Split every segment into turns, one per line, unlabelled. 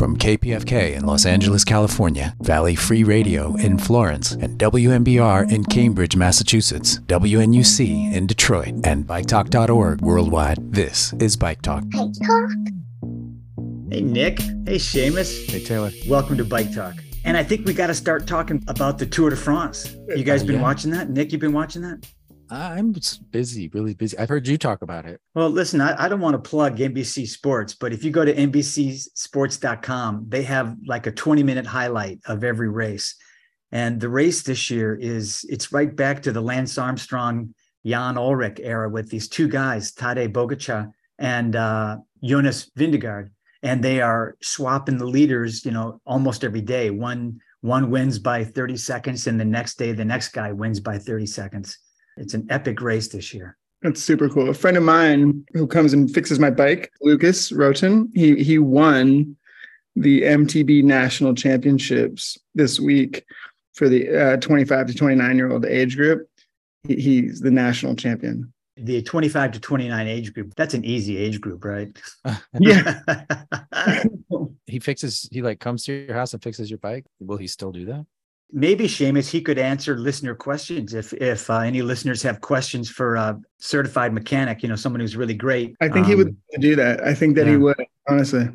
From KPFK in Los Angeles, California, Valley Free Radio in Florence, and WMBR in Cambridge, Massachusetts, WNUC in Detroit, and BikeTalk.org worldwide, this is Bike Talk.
Bike Talk.
Hey, Nick. Hey, Seamus.
Hey, Taylor.
Welcome to Bike Talk. And I think we got to start talking about the Tour de France. Uh, you guys been
Yeah.
watching that? Nick, you've been watching that?
I'm busy, really busy. I've heard you talk about it.
Well, listen, I, I don't want to plug NBC Sports, but if you go to NBCSports.com, they have like a 20 minute highlight of every race. And the race this year is it's right back to the Lance Armstrong, Jan Ullrich era with these two guys, Tadej Pogačar and uh, Jonas Vingegaard. And they are swapping the leaders, you know, almost every day. One one wins by 30 seconds, and the next day the next guy wins by 30 seconds. It's an epic race this year.
That's super cool. A friend of mine who comes and fixes my bike, Lucas Roten, he he won the MTB National Championships this week for the uh, 25 to 29 year old age group. He, he's the national champion.
the 25 to 29 age group that's an easy age group right
Yeah.
he fixes, he like comes to your house and fixes your bike. Will he still do that?
Maybe Seamus, he could answer listener questions if if uh, any listeners have questions for a certified mechanic you know someone who's really great
I think he
Um,
would do that. I think that he would, honestly.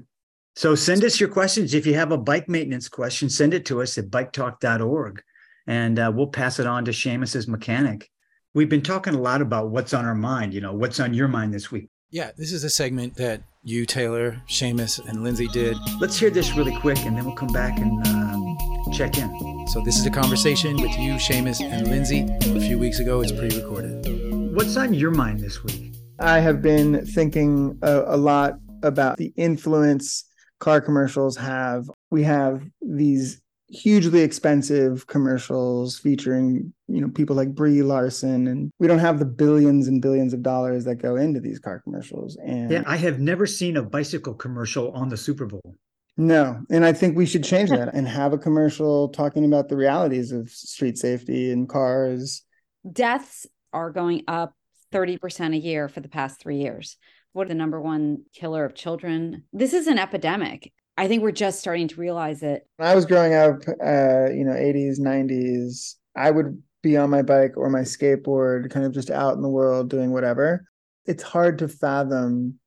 so send us your questions if you have a bike maintenance question send it to us at biketalk.org and uh, we'll pass it on to Seamus's mechanic we've been talking a lot about what's on our mind you know what's on your mind this week
Yeah, this is a segment that you, Taylor, Seamus, and Lindsay did.
let's hear this really quick and then we'll come back and um, check in
So this is a conversation with you, Seamus, and Lindsay. A few weeks ago, it's pre-recorded.
what's on your mind this week
I have been thinking a, a lot about the influence car commercials have. We have these hugely expensive commercials featuring, you know, people like Brie Larson, and we don't have the billions and billions of dollars that go into these car commercials. And
Yeah, I have never seen a bicycle commercial on the Super Bowl.
No, and I think we should change that and have a commercial talking about the realities of street safety and cars.
deaths are going up 30% a year for the past three years. What the number one killer of children? This is an epidemic. I think we're just starting to realize it.
When I was growing up, uh, you know, 80s, 90s, I would be on my bike or my skateboard, kind of just out in the world doing whatever. It's hard to fathom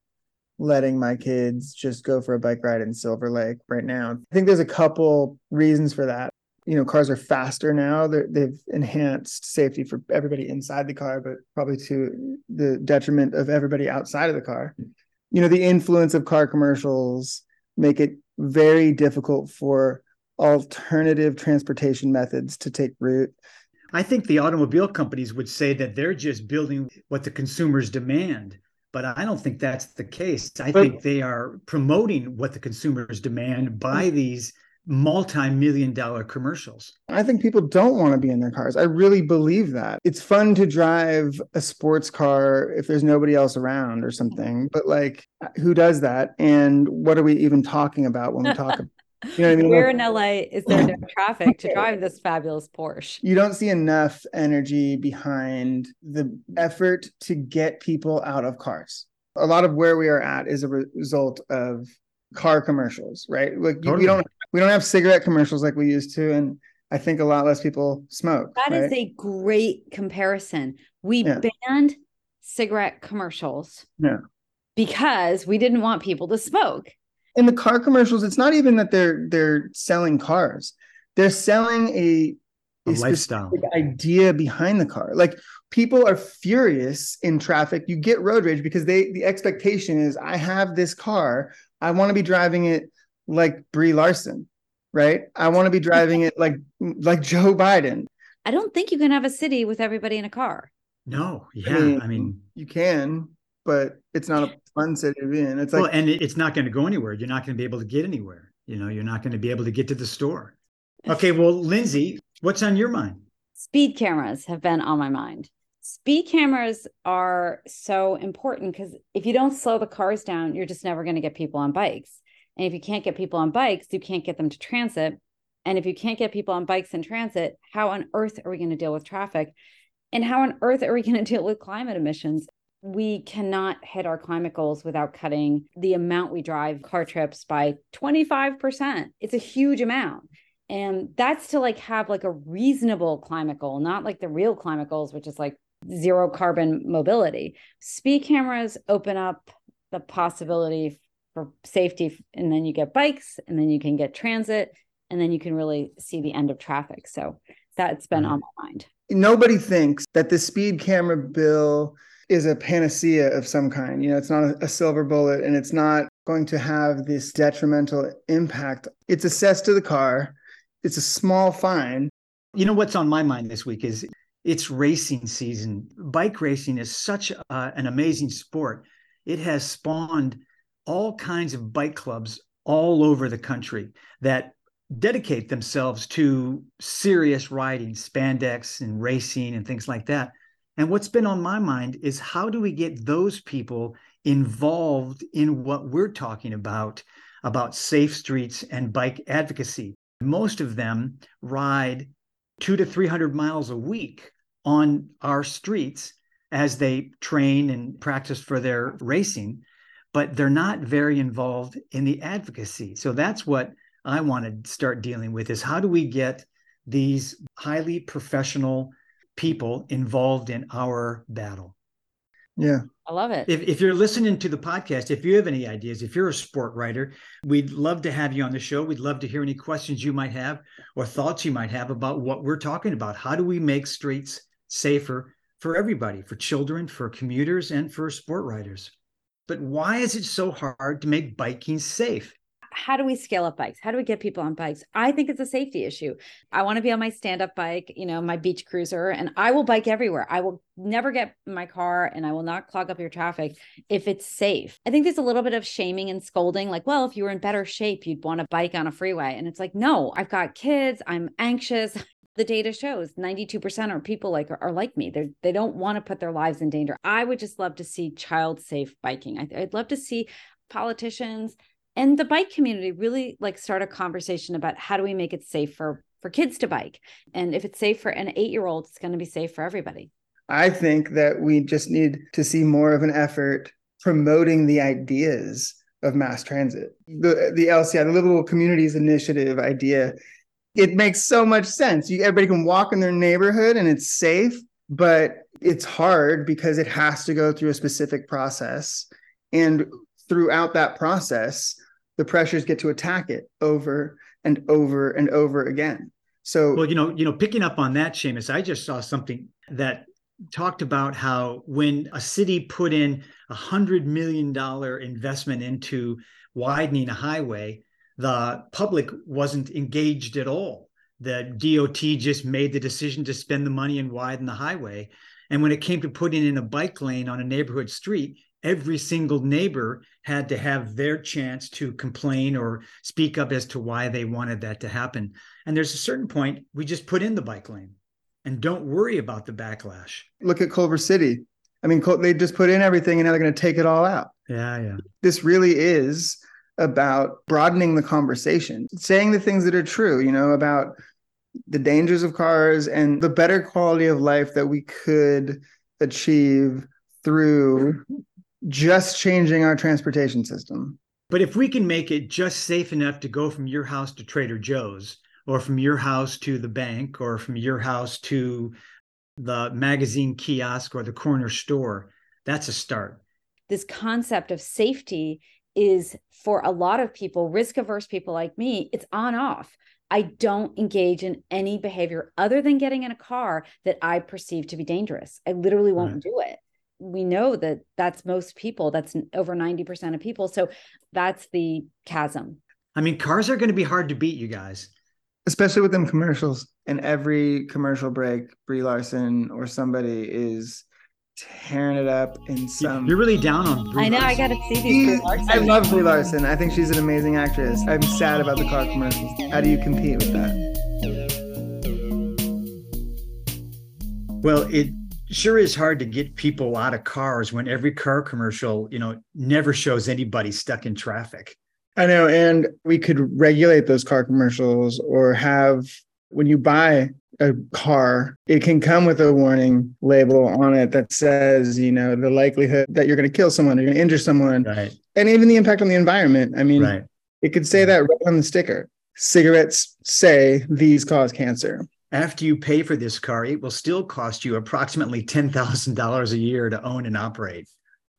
letting my kids just go for a bike ride in Silver Lake right now. I think there's a couple reasons for that. You know, cars are faster now. They're, they've enhanced safety for everybody inside the car, but probably to the detriment of everybody outside of the car. You know, the influence of car commercials make it very difficult for alternative transportation methods to take root.
I think the automobile companies would say that they're just building what the consumers demand. But I don't think that's the case. I
But-
think they are promoting what the consumers demand by mm. these multi-million dollar commercials.
I think people don't want to be in their cars. I really believe that. It's fun to drive a sports car if there's nobody else around or something, but like who does that? And what are we even talking about when we talk about you know what I mean?
Where in LA is there no traffic to drive this fabulous Porsche?
you don't see enough energy behind the effort to get people out of cars. A lot of where we are at is a re- result of car commercials, right? Like
Totally.
we don't we don't have cigarette commercials like we used to, and I think a lot less people smoke.
That is
right?
a great comparison. We
Yeah.
banned cigarette commercials
Yeah.
because we didn't want people to smoke.
In the car commercials. It's not even that they're they're selling cars; they're selling a
A
a
lifestyle.
idea behind the car. Like people are furious in traffic. You get road rage because they the expectation is I have this car. I want to be driving it like Brie Larson, right? I want to be driving it like like Joe Biden.
I don't think you can have a city with everybody in a car.
No, yeah. I mean,
you can, but it's not a fun city to be in. It's like
well, and it's not going to go anywhere. You're not going to be able to get anywhere. You know, you're not going to be able to get to the store. Okay, well, Lindsay, what's on your mind?
Speed cameras have been on my mind. Speed cameras are so important because if you don't slow the cars down, you're just never going to get people on bikes. And if you can't get people on bikes, you can't get them to transit. And if you can't get people on bikes in transit, how on earth are we going to deal with traffic? And how on earth are we going to deal with climate emissions? We cannot hit our climate goals without cutting the amount we drive car trips by 25%. It's a huge amount. And that's to like have like a reasonable climate goal, not like the real climate goals, which is like zero carbon mobility. Speed cameras open up the possibility for safety, and then you get bikes, and then you can get transit, and then you can really see the end of traffic. So that's been mm-hmm. on my mind.
Nobody thinks that the speed camera bill is a panacea of some kind. You know, it's not a, a silver bullet and it's not going to have this detrimental impact. It's assessed to the car, it's a small fine.
You know what's on my mind this week is it's racing season. Bike racing is such a, an amazing sport. It has spawned all kinds of bike clubs all over the country that dedicate themselves to serious riding, spandex and racing and things like that. And what's been on my mind is how do we get those people involved in what we're talking about, about safe streets and bike advocacy? Most of them ride two to 300 miles a week on our streets as they train and practice for their racing, but they're not very involved in the advocacy. So that's what I want to start dealing with is how do we get these highly professional people involved in our battle.
Yeah.
I love it.
If, if you're listening to the podcast, if you have any ideas, if you're a sport writer, we'd love to have you on the show. We'd love to hear any questions you might have or thoughts you might have about what we're talking about. How do we make streets safer for everybody, for children, for commuters, and for sport riders? But why is it so hard to make biking safe?
How do we scale up bikes? How do we get people on bikes? I think it's a safety issue. I want to be on my stand up bike, you know, my beach cruiser, and I will bike everywhere. I will never get my car and I will not clog up your traffic if it's safe. I think there's a little bit of shaming and scolding, like, well, if you were in better shape, you'd want to bike on a freeway. And it's like, no, I've got kids, I'm anxious. the data shows 92% of people like are, are like me they they don't want to put their lives in danger i would just love to see child safe biking I, i'd love to see politicians and the bike community really like start a conversation about how do we make it safe for for kids to bike? And if it's safe for an eight year old it's going to be safe for everybody.
I think that we just need to see more of an effort promoting the ideas of mass transit. The the lci the livable communities initiative idea it makes so much sense. You everybody can walk in their neighborhood and it's safe but it's hard because it has to go through a specific process. And throughout that process the pressures get to attack it over and over and over again. So,
well, you know, you know, picking up on that, Seamus, I just saw something that talked about how when a city put in a hundred million dollar investment into widening a highway, the public wasn't engaged at all. The DOT just made the decision to spend the money and widen the highway. And when it came to putting in a bike lane on a neighborhood street, every single neighbor had to have their chance to complain or speak up as to why they wanted that to happen. And there's a certain point we just put in the bike lane and don't worry about the backlash.
Look at Culver City. I mean, they just put in everything and now they're going to take it all out.
Yeah, yeah.
This really is about broadening the conversation, saying the things that are true, you know, about the dangers of cars and the better quality of life that we could achieve through just changing our transportation system.
But if we can make it just safe enough to go from your house to Trader Joe's, or from your house to the bank, or from your house to the magazine kiosk or the corner store, that's a start.
This concept of safety is for a lot of people, risk averse people like me, it's on off. I don't engage in any behavior other than getting in a car that I perceive to be dangerous. I literally won't right. do it we know that that's most people that's over 90% of people so that's the chasm.
I mean cars are going to be hard to beat you guys.
Especially with them commercials and every commercial break brie larson or somebody is tearing it up in some
you're really down on
brie i know larson. i gotta see these
i love brie larson. I think she's an amazing actress. I'm sad about the car commercials. How do you compete with that?
Well it sure is hard to get people out of cars when every car commercial, you know, never shows anybody stuck in traffic.
I know. And we could regulate those car commercials or have When you buy a car, it can come with a warning label on it that says, you know, the likelihood that you're going to kill someone, you're going to injure someone,
Right.
and even the impact on the environment. I mean,
Right.
it could say that right on the sticker. Cigarettes say these cause cancer.
After you pay for this car, it will still cost you approximately $10,000 a year to own and operate.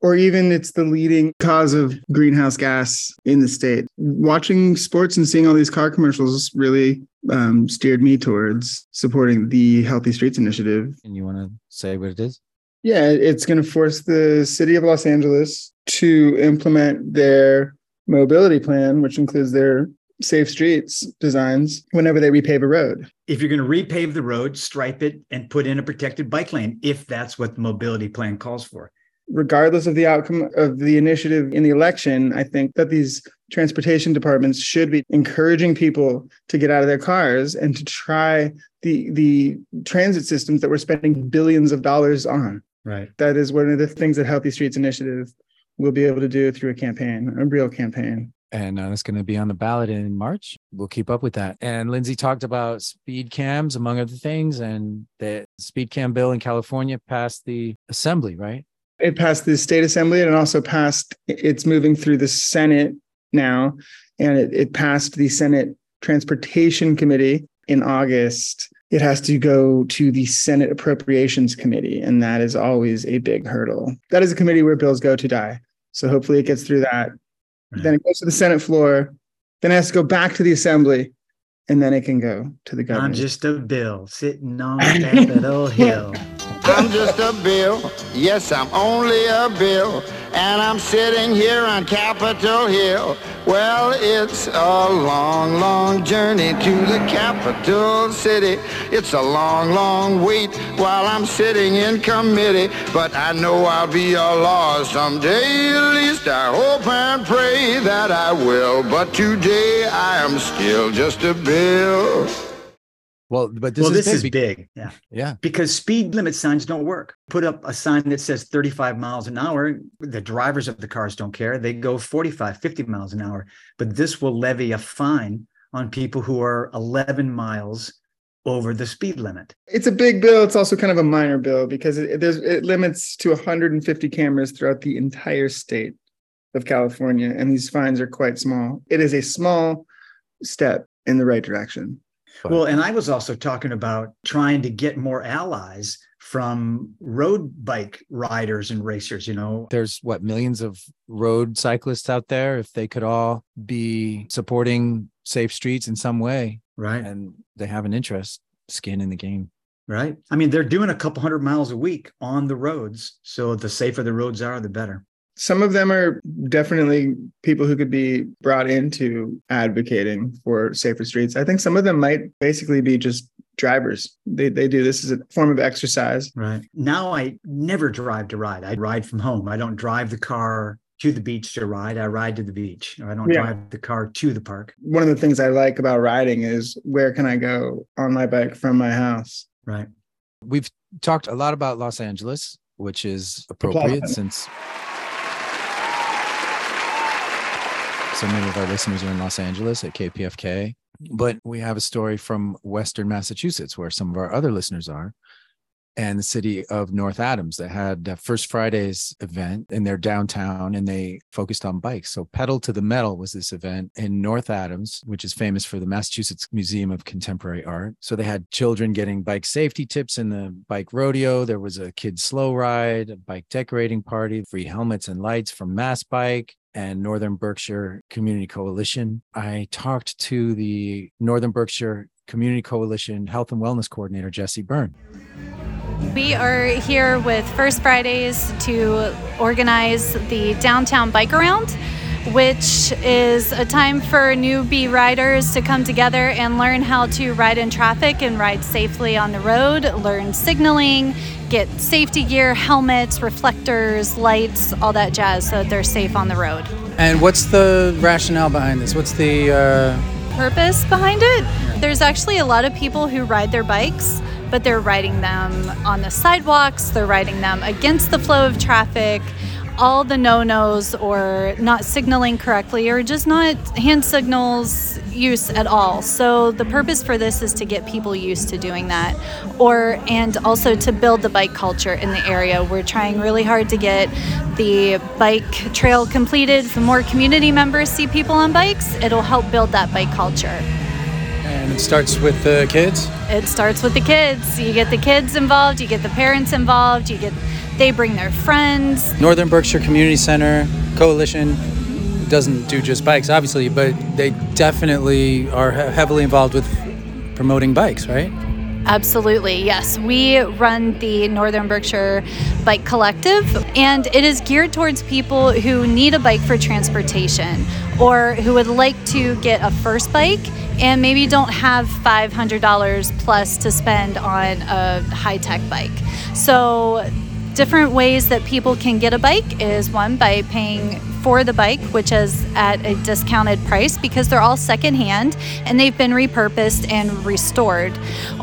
or even it's the leading cause of greenhouse gas in the state. Watching sports and seeing all these car commercials really um, steered me towards supporting the Healthy Streets Initiative.
And you want to say what it is?
Yeah, it's going to force the city of Los Angeles to implement their mobility plan, which includes their safe streets designs whenever they repave a road.
If you're going to repave the road, stripe it and put in a protected bike lane, if that's what the mobility plan calls for.
regardless of the outcome of the initiative in the election, I think that these transportation departments should be encouraging people to get out of their cars and to try the the transit systems that we're spending billions of dollars on.
Right.
That is one of the things that Healthy Streets Initiative will be able to do through a campaign, a real campaign.
And uh, it's going to be on the ballot in March. We'll keep up with that. And Lindsay talked about speed cams, among other things. And the speed cam bill in California passed the assembly, right?
It passed the state assembly and also passed, it's moving through the Senate now, and it, it passed the Senate Transportation Committee in August. It has to go to the Senate Appropriations Committee, and that is always a big hurdle. That is a committee where bills go to die. So hopefully it gets through that.
Right.
Then it goes to the Senate floor, then it has to go back to the Assembly, and then it can go to the governor.
I'm just a bill sitting on Capitol Hill.
I'm just a bill. Yes, I'm only a bill. And I'm sitting here on Capitol Hill. Well, it's a long, long journey to the capital city. It's a long, long wait while I'm sitting in committee. But I know I'll be a law someday. At least I hope and pray that I will. But today I am still just a bill.
Well, but this
well,
is
this is
big.
big. Yeah.
Yeah.
Because speed limit signs don't work. Put up a sign that says 35 miles an hour. The drivers of the cars don't care. They go 45, 50 miles an hour. But this will levy a fine on people who are 11 miles over the speed limit.
It's a big bill. It's also kind of a minor bill because it, there's it limits to 150 cameras throughout the entire state of California, and these fines are quite small. It is a small step in the right direction.
But-
Well, and I was also talking about trying to get more allies from road bike riders and racers, you know.
there's what millions of road cyclists out there. If they could all be supporting safe streets in some way
Right.
and they have an interest, skin in the game.
Right. I mean, they're doing a couple hundred miles a week on the roads. So the safer the roads are, the better.
Some of them are definitely people who could be brought into advocating for safer streets. I think some of them might basically be just drivers. They they do this as a form of exercise.
Right. Now I never drive to ride. I ride from home. I don't drive the car to the beach to ride. I ride to the beach. I don't
Yeah.
drive the car to the park.
One of the things I like about riding is where can I go on my bike from my house?
Right.
We've talked a lot about Los Angeles, which is appropriate
Applaud.
since so many of our listeners are in Los Angeles at KPFK. But we have a story from Western Massachusetts where some of our other listeners are, and the city of North Adams that had First Friday's event in their downtown and they focused on bikes. So, Pedal to the Metal was this event in North Adams, which is famous for the Massachusetts Museum of Contemporary Art. So, they had children getting bike safety tips in the bike rodeo. There was a kids' slow ride, a bike decorating party, free helmets and lights from MassBike and Northern Berkshire Community Coalition. I talked to the Northern Berkshire Community Coalition Health and Wellness Coordinator, Jessi Byrne.
We are here with First Fridays to organize the downtown bike around, which is a time for newbie riders to come together and learn how to ride in traffic and ride safely on the road, learn signaling, get safety gear, helmets, reflectors, lights, all that jazz so that they're safe on the road.
And what's the rationale behind this? What's the uh,
purpose behind it. There's actually a lot of people who ride their bikes, but they're riding them on the sidewalks, they're riding them against the flow of traffic, all the no nos or not signaling correctly or just not hand signals use at all. So the purpose for this is to get people used to doing that or and also to build the bike culture in the area. We're trying really hard to get the bike trail completed. The more community members see people on bikes, it'll help build that bike culture.
And it starts with the kids.
It starts with the kids. You get the kids involved, you get the parents involved, you get they bring their friends.
Northern Berkshire Community Center Coalition doesn't do just bikes, obviously, but they definitely are heavily involved with promoting bikes, right?
Absolutely, yes. We run the Northern Berkshire Bike Collective, and it is geared towards people who need a bike for transportation or who would like to get a first bike and maybe don't have $500 plus to spend on a high tech bike. So, different ways that people can get a bike is one by paying for the bike, which is at a discounted price because they're all secondhand and they've been repurposed and restored.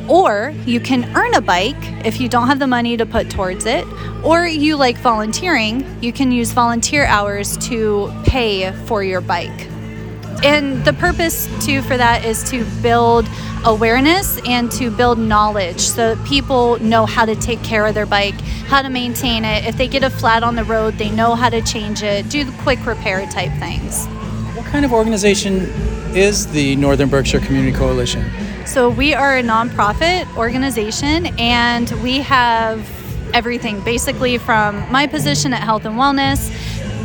Or you can earn a bike if you don't have the money to put towards it, or you like volunteering, you can use volunteer hours to pay for your bike. And the purpose too for that is to build awareness and to build knowledge so that people know how to take care of their bike, how to maintain it. If they get a flat on the road, they know how to change it, do the quick repair type things.
What kind of organization is the Northern Berkshire Community Coalition?
So we are a nonprofit organization and we have everything basically from my position at Health and Wellness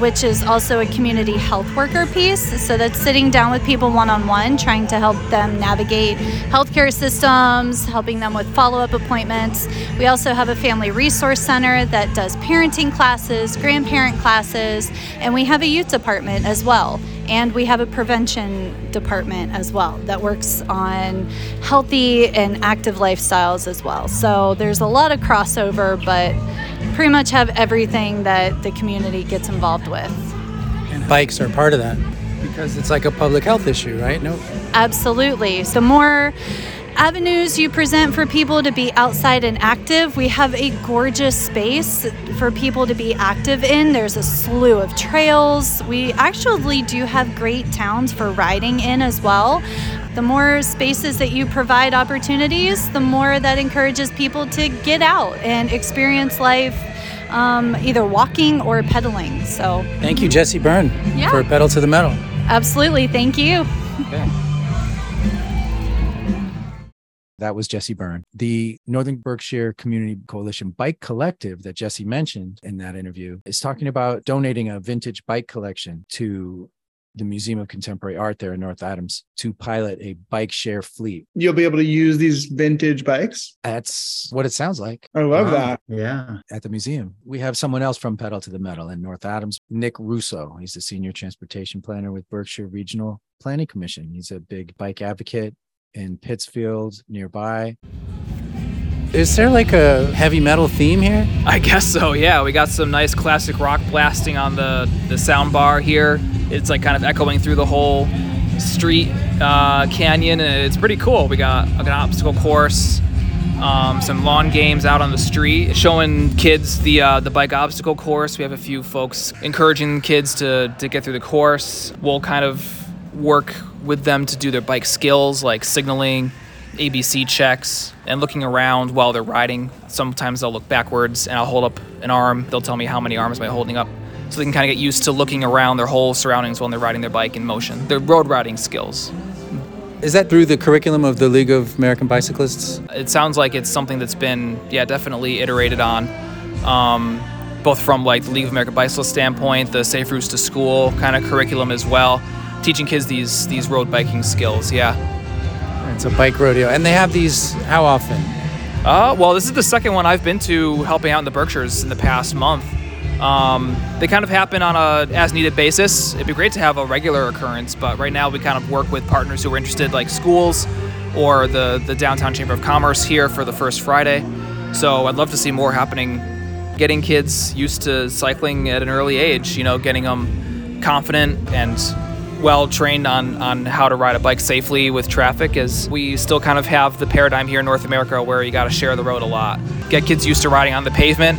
which is also a community health worker piece. So that's sitting down with people one on one, trying to help them navigate healthcare systems, helping them with follow up appointments. We also have a family resource center that does parenting classes, grandparent classes, and we have a youth department as well. And we have a prevention department as well that works on healthy and active lifestyles as well. So there's a lot of crossover, but pretty much have everything that the community gets involved with.
And bikes are part of that because it's like a public health issue, right? No.
Absolutely. So more avenues you present for people to be outside and active. We have a gorgeous space for people to be active in. There's a slew of trails. We actually do have great towns for riding in as well. The more spaces that you provide opportunities, the more that encourages people to get out and experience life um, either walking or pedaling. So,
thank you, Jessi Byrne,
yeah.
for Pedal to the Metal.
Absolutely. Thank you.
Okay.
That was Jessi Byrne. The Northern Berkshire Community Coalition Bike Collective that Jessi mentioned in that interview is talking about donating a vintage bike collection to the Museum of Contemporary Art there in North Adams to pilot a bike share fleet.
You'll be able to use these vintage bikes.
That's what it sounds like.
I love
Wow.
that.
Yeah.
At the museum, we have someone else from Pedal to the Metal in North Adams, Nick Russo. He's the senior transportation planner with Berkshire Regional Planning Commission. He's a big bike advocate in Pittsfield nearby.
Is there like a heavy metal theme here?
I guess so. Yeah, we got some nice classic rock blasting on the the sound bar here. It's like kind of echoing through the whole street uh, canyon, and it's pretty cool. We got an obstacle course, um, some lawn games out on the street, showing kids the uh, the bike obstacle course. We have a few folks encouraging kids to to get through the course. We'll kind of work with them to do their bike skills like signaling, ABC checks, and looking around while they're riding. Sometimes they'll look backwards and I'll hold up an arm. They'll tell me how many arms am I holding up. So they can kind of get used to looking around their whole surroundings when they're riding their bike in motion. Their road riding skills.
Is that through the curriculum of the League of American Bicyclists?
It sounds like it's something that's been, yeah, definitely iterated on, um, both from like the League of American Bicyclists standpoint, the Safe Routes to School kind of curriculum as well, teaching kids these these road biking skills. Yeah.
It's a bike rodeo, and they have these how often?
Uh, well, this is the second one I've been to helping out in the Berkshires in the past month. Um, they kind of happen on a as needed basis. It'd be great to have a regular occurrence, but right now we kind of work with partners who are interested, like schools or the the downtown chamber of commerce here for the first Friday. So I'd love to see more happening, getting kids used to cycling at an early age. You know, getting them confident and well trained on, on how to ride a bike safely with traffic as we still kind of have the paradigm here in North America where you got to share the road a lot. Get kids used to riding on the pavement,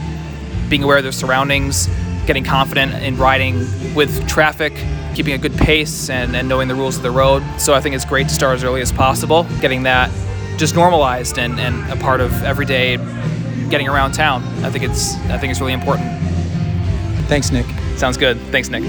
being aware of their surroundings, getting confident in riding with traffic, keeping a good pace, and, and knowing the rules of the road. So I think it's great to start as early as possible, getting that just normalized and, and a part of everyday getting around town. I think it's I think it's really important.
Thanks, Nick.
Sounds good. Thanks, Nick.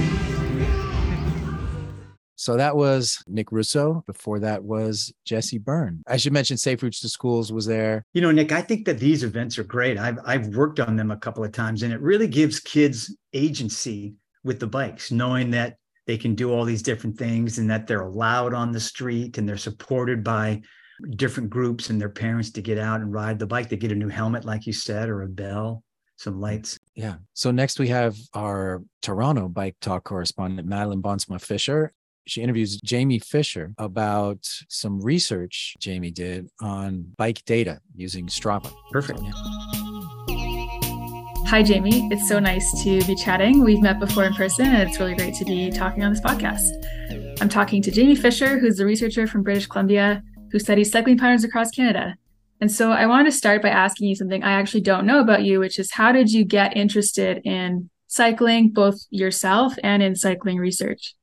So that was Nick Russo. Before that was Jessi Byrne. I should mention Safe Routes to Schools was there.
You know, Nick, I think that these events are great. I've I've worked on them a couple of times, and it really gives kids agency with the bikes, knowing that they can do all these different things and that they're allowed on the street and they're supported by different groups and their parents to get out and ride the bike. They get a new helmet, like you said, or a bell, some lights.
Yeah. So next we have our Toronto bike talk correspondent, Madeleine Bonsma-Fischer. She interviews Jaimy Fisher about some research Jaimy did on bike data using Strava.
Perfect.
Hi, Jaimy. It's so nice to be chatting. We've met before in person, and it's really great to be talking on this podcast. I'm talking to Jaimy Fisher, who's a researcher from British Columbia who studies cycling patterns across Canada. And so I wanted to start by asking you something I actually don't know about you, which is how did you get interested in cycling, both yourself and in cycling research?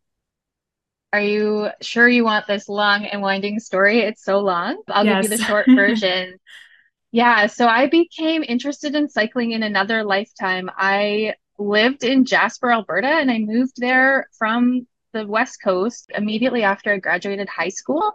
Are you sure you want this long and winding story? It's so long. I'll yes. give you the short version. yeah, so I became interested in cycling in another lifetime. I lived in Jasper, Alberta, and I moved there from the West Coast immediately after I graduated high school.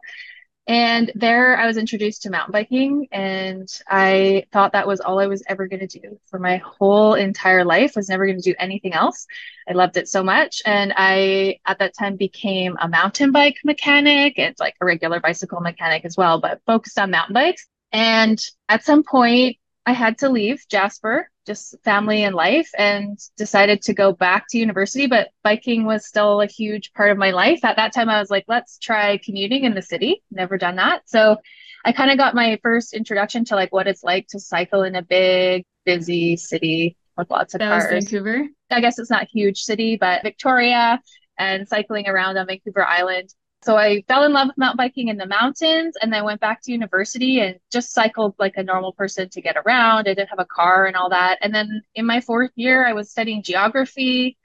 And there I was introduced to mountain biking and I thought that was all I was ever going to do for my whole entire life was never going to do anything else. I loved it so much and I at that time became a mountain bike mechanic and like a regular bicycle mechanic as well, but focused on mountain bikes. And at some point I had to leave Jasper just family and life and decided to go back to university but biking was still a huge part of my life. At that time i was like let's try commuting in the city. Never done that. So i kind of got my first introduction to like what it's like to cycle in a big busy city with lots of
that
cars.
Vancouver?
I guess it's not a huge city but victoria and cycling around on vancouver island so I fell in love with mountain biking in the mountains and then went back to university and just cycled like a normal person to get around. I didn't have a car and all that. And then in my fourth year, I was studying geography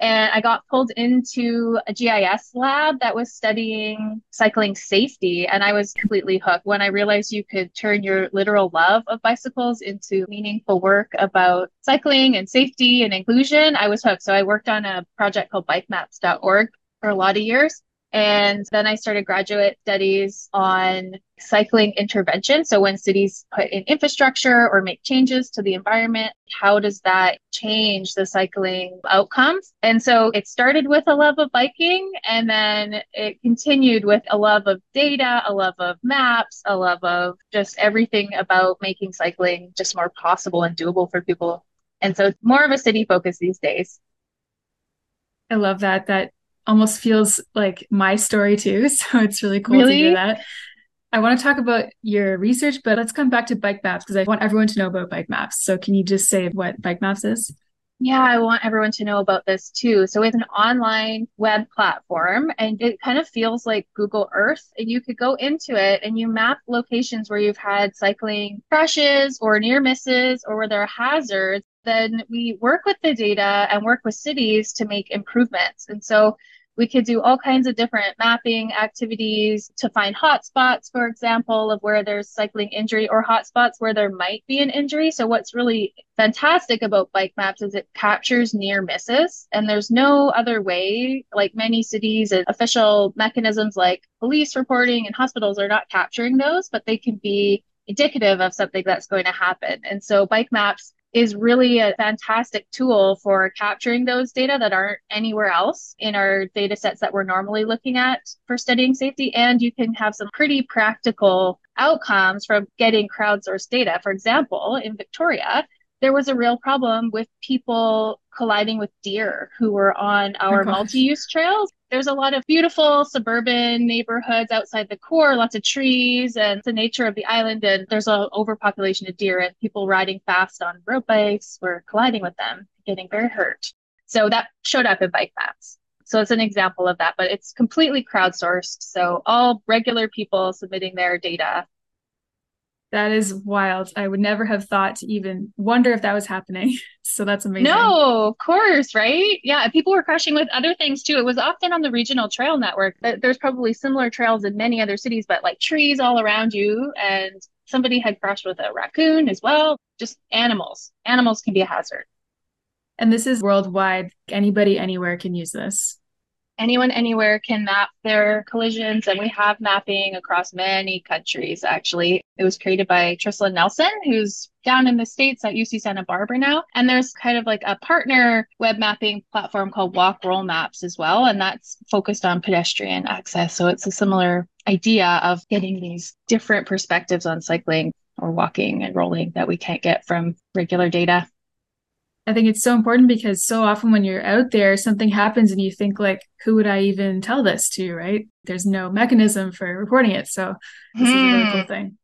and I got pulled into a GIS lab that was studying cycling safety. And I was completely hooked when I realized you could turn your literal love of bicycles into meaningful work about cycling and safety and inclusion. I was hooked. So I worked on a project called bikemaps.org for a lot of years. And then I started graduate studies on cycling intervention. So when cities put in infrastructure or make changes to the environment, how does that change the cycling outcomes? And so it started with a love of biking and then it continued with a love of data, a love of maps, a love of just everything about making cycling just more possible and doable for people. And so it's more of a city focus these days.
I love that. That almost feels like my story too. So it's really cool
really?
to hear that. I want to talk about your research, but let's come back to bike maps because I want everyone to know about bike maps. So can you just say what bike maps is?
Yeah, I want everyone to know about this too. So it's an online web platform and it kind of feels like Google Earth. And you could go into it and you map locations where you've had cycling crashes or near misses or where there are hazards. Then we work with the data and work with cities to make improvements. And so we could do all kinds of different mapping activities to find hotspots, for example, of where there's cycling injury or hotspots where there might be an injury. So what's really fantastic about bike maps is it captures near misses and there's no other way, like many cities and official mechanisms like police reporting and hospitals are not capturing those, but they can be indicative of something that's going to happen. And so bike maps is really a fantastic tool for capturing those data that aren't anywhere else in our data sets that we're normally looking at for studying safety. And you can have some pretty practical outcomes from getting crowdsourced data. For example, in Victoria, there was a real problem with people colliding with deer who were on oh our oh multi-use trails there's a lot of beautiful suburban neighborhoods outside the core, lots of trees and the nature of the island. And there's an overpopulation of deer and people riding fast on road bikes were colliding with them, getting very hurt. So that showed up in bike maps. So it's an example of that, but it's completely crowdsourced. So all regular people submitting their data
That is wild. I would never have thought to even wonder if that was happening. So that's amazing.
No, of course, right? Yeah, people were crashing with other things too. It was often on the regional trail network. There's probably similar trails in many other cities, but like trees all around you. And somebody had crashed with a raccoon as well. Just animals. Animals can be a hazard.
And this is worldwide. Anybody anywhere can use this
anyone anywhere can map their collisions and we have mapping across many countries actually. It was created by Trisalyn Nelson who's down in the states at UC Santa Barbara now. And there's kind of like a partner web mapping platform called Walk Roll Maps as well and that's focused on pedestrian access. So it's a similar idea of getting these different perspectives on cycling or walking and rolling that we can't get from regular data
I think it's so important because so often when you're out there, something happens and you think like, who would I even tell this to, right? There's no mechanism for reporting it. So this is a really cool hmm. thing.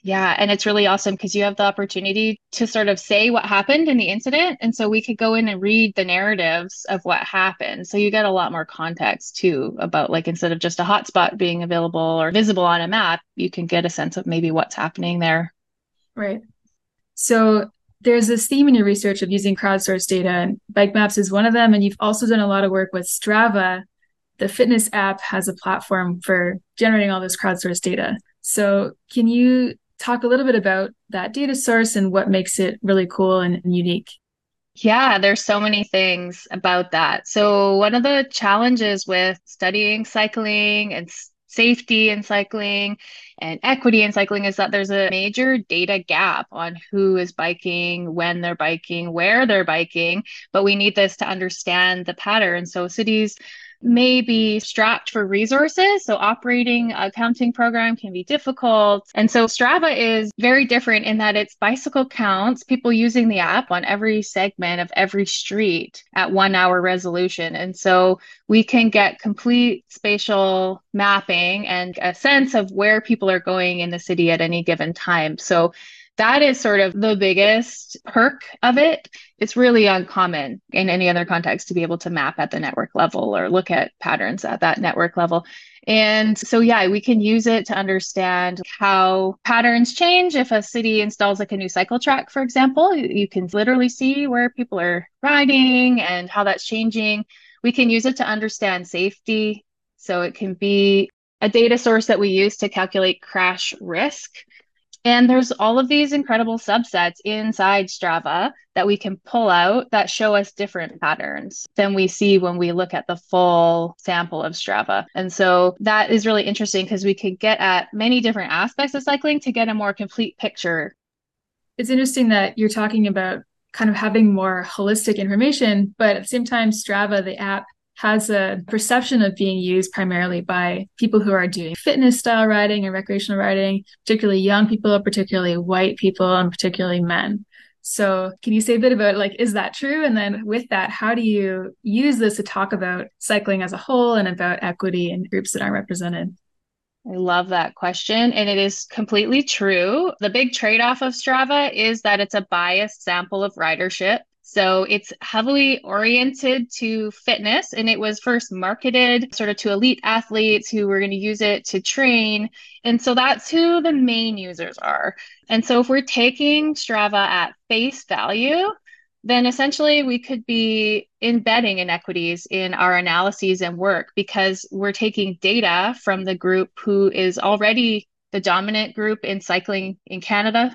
Yeah, and it's really awesome because you have the opportunity to sort of say what happened in the incident. And so we could go in and read the narratives of what happened. So you get a lot more context too about like instead of just a hotspot being available or visible on a map, you can get a sense of maybe what's happening there.
Right. So there's this theme in your research of using crowdsourced data, and Bike Maps is one of them. And you've also done a lot of work with Strava. The fitness app has a platform for generating all this crowdsourced data. So, can you talk a little bit about that data source and what makes it really cool and, and unique?
Yeah, there's so many things about that. So, one of the challenges with studying cycling and safety in cycling and equity in cycling is that there's a major data gap on who is biking, when they're biking, where they're biking. But we need this to understand the pattern. So cities may be strapped for resources. So operating a counting program can be difficult. And so Strava is very different in that it's bicycle counts, people using the app on every segment of every street at one hour resolution. And so we can get complete spatial mapping and a sense of where people are going in the city at any given time. So that is sort of the biggest perk of it. It's really uncommon in any other context to be able to map at the network level or look at patterns at that network level. And so, yeah, we can use it to understand how patterns change. If a city installs like a new cycle track, for example, you can literally see where people are riding and how that's changing. We can use it to understand safety. So it can be a data source that we use to calculate crash risk. And there's all of these incredible subsets inside Strava that we can pull out that show us different patterns than we see when we look at the full sample of Strava. And so that is really interesting because we could get at many different aspects of cycling to get a more complete picture.
It's interesting that you're talking about kind of having more holistic information, but at the same time, Strava, the app, has a perception of being used primarily by people who are doing fitness style riding and recreational riding, particularly young people, particularly white people, and particularly men. So, can you say a bit about like, is that true? And then with that, how do you use this to talk about cycling as a whole and about equity and groups that aren't represented?
I love that question. And it is completely true. The big trade off of Strava is that it's a biased sample of ridership. So it's heavily oriented to fitness and it was first marketed sort of to elite athletes who were going to use it to train. And so that's who the main users are. And so if we're taking Strava at face value, then essentially we could be embedding inequities in our analyses and work because we're taking data from the group who is already the dominant group in cycling in Canada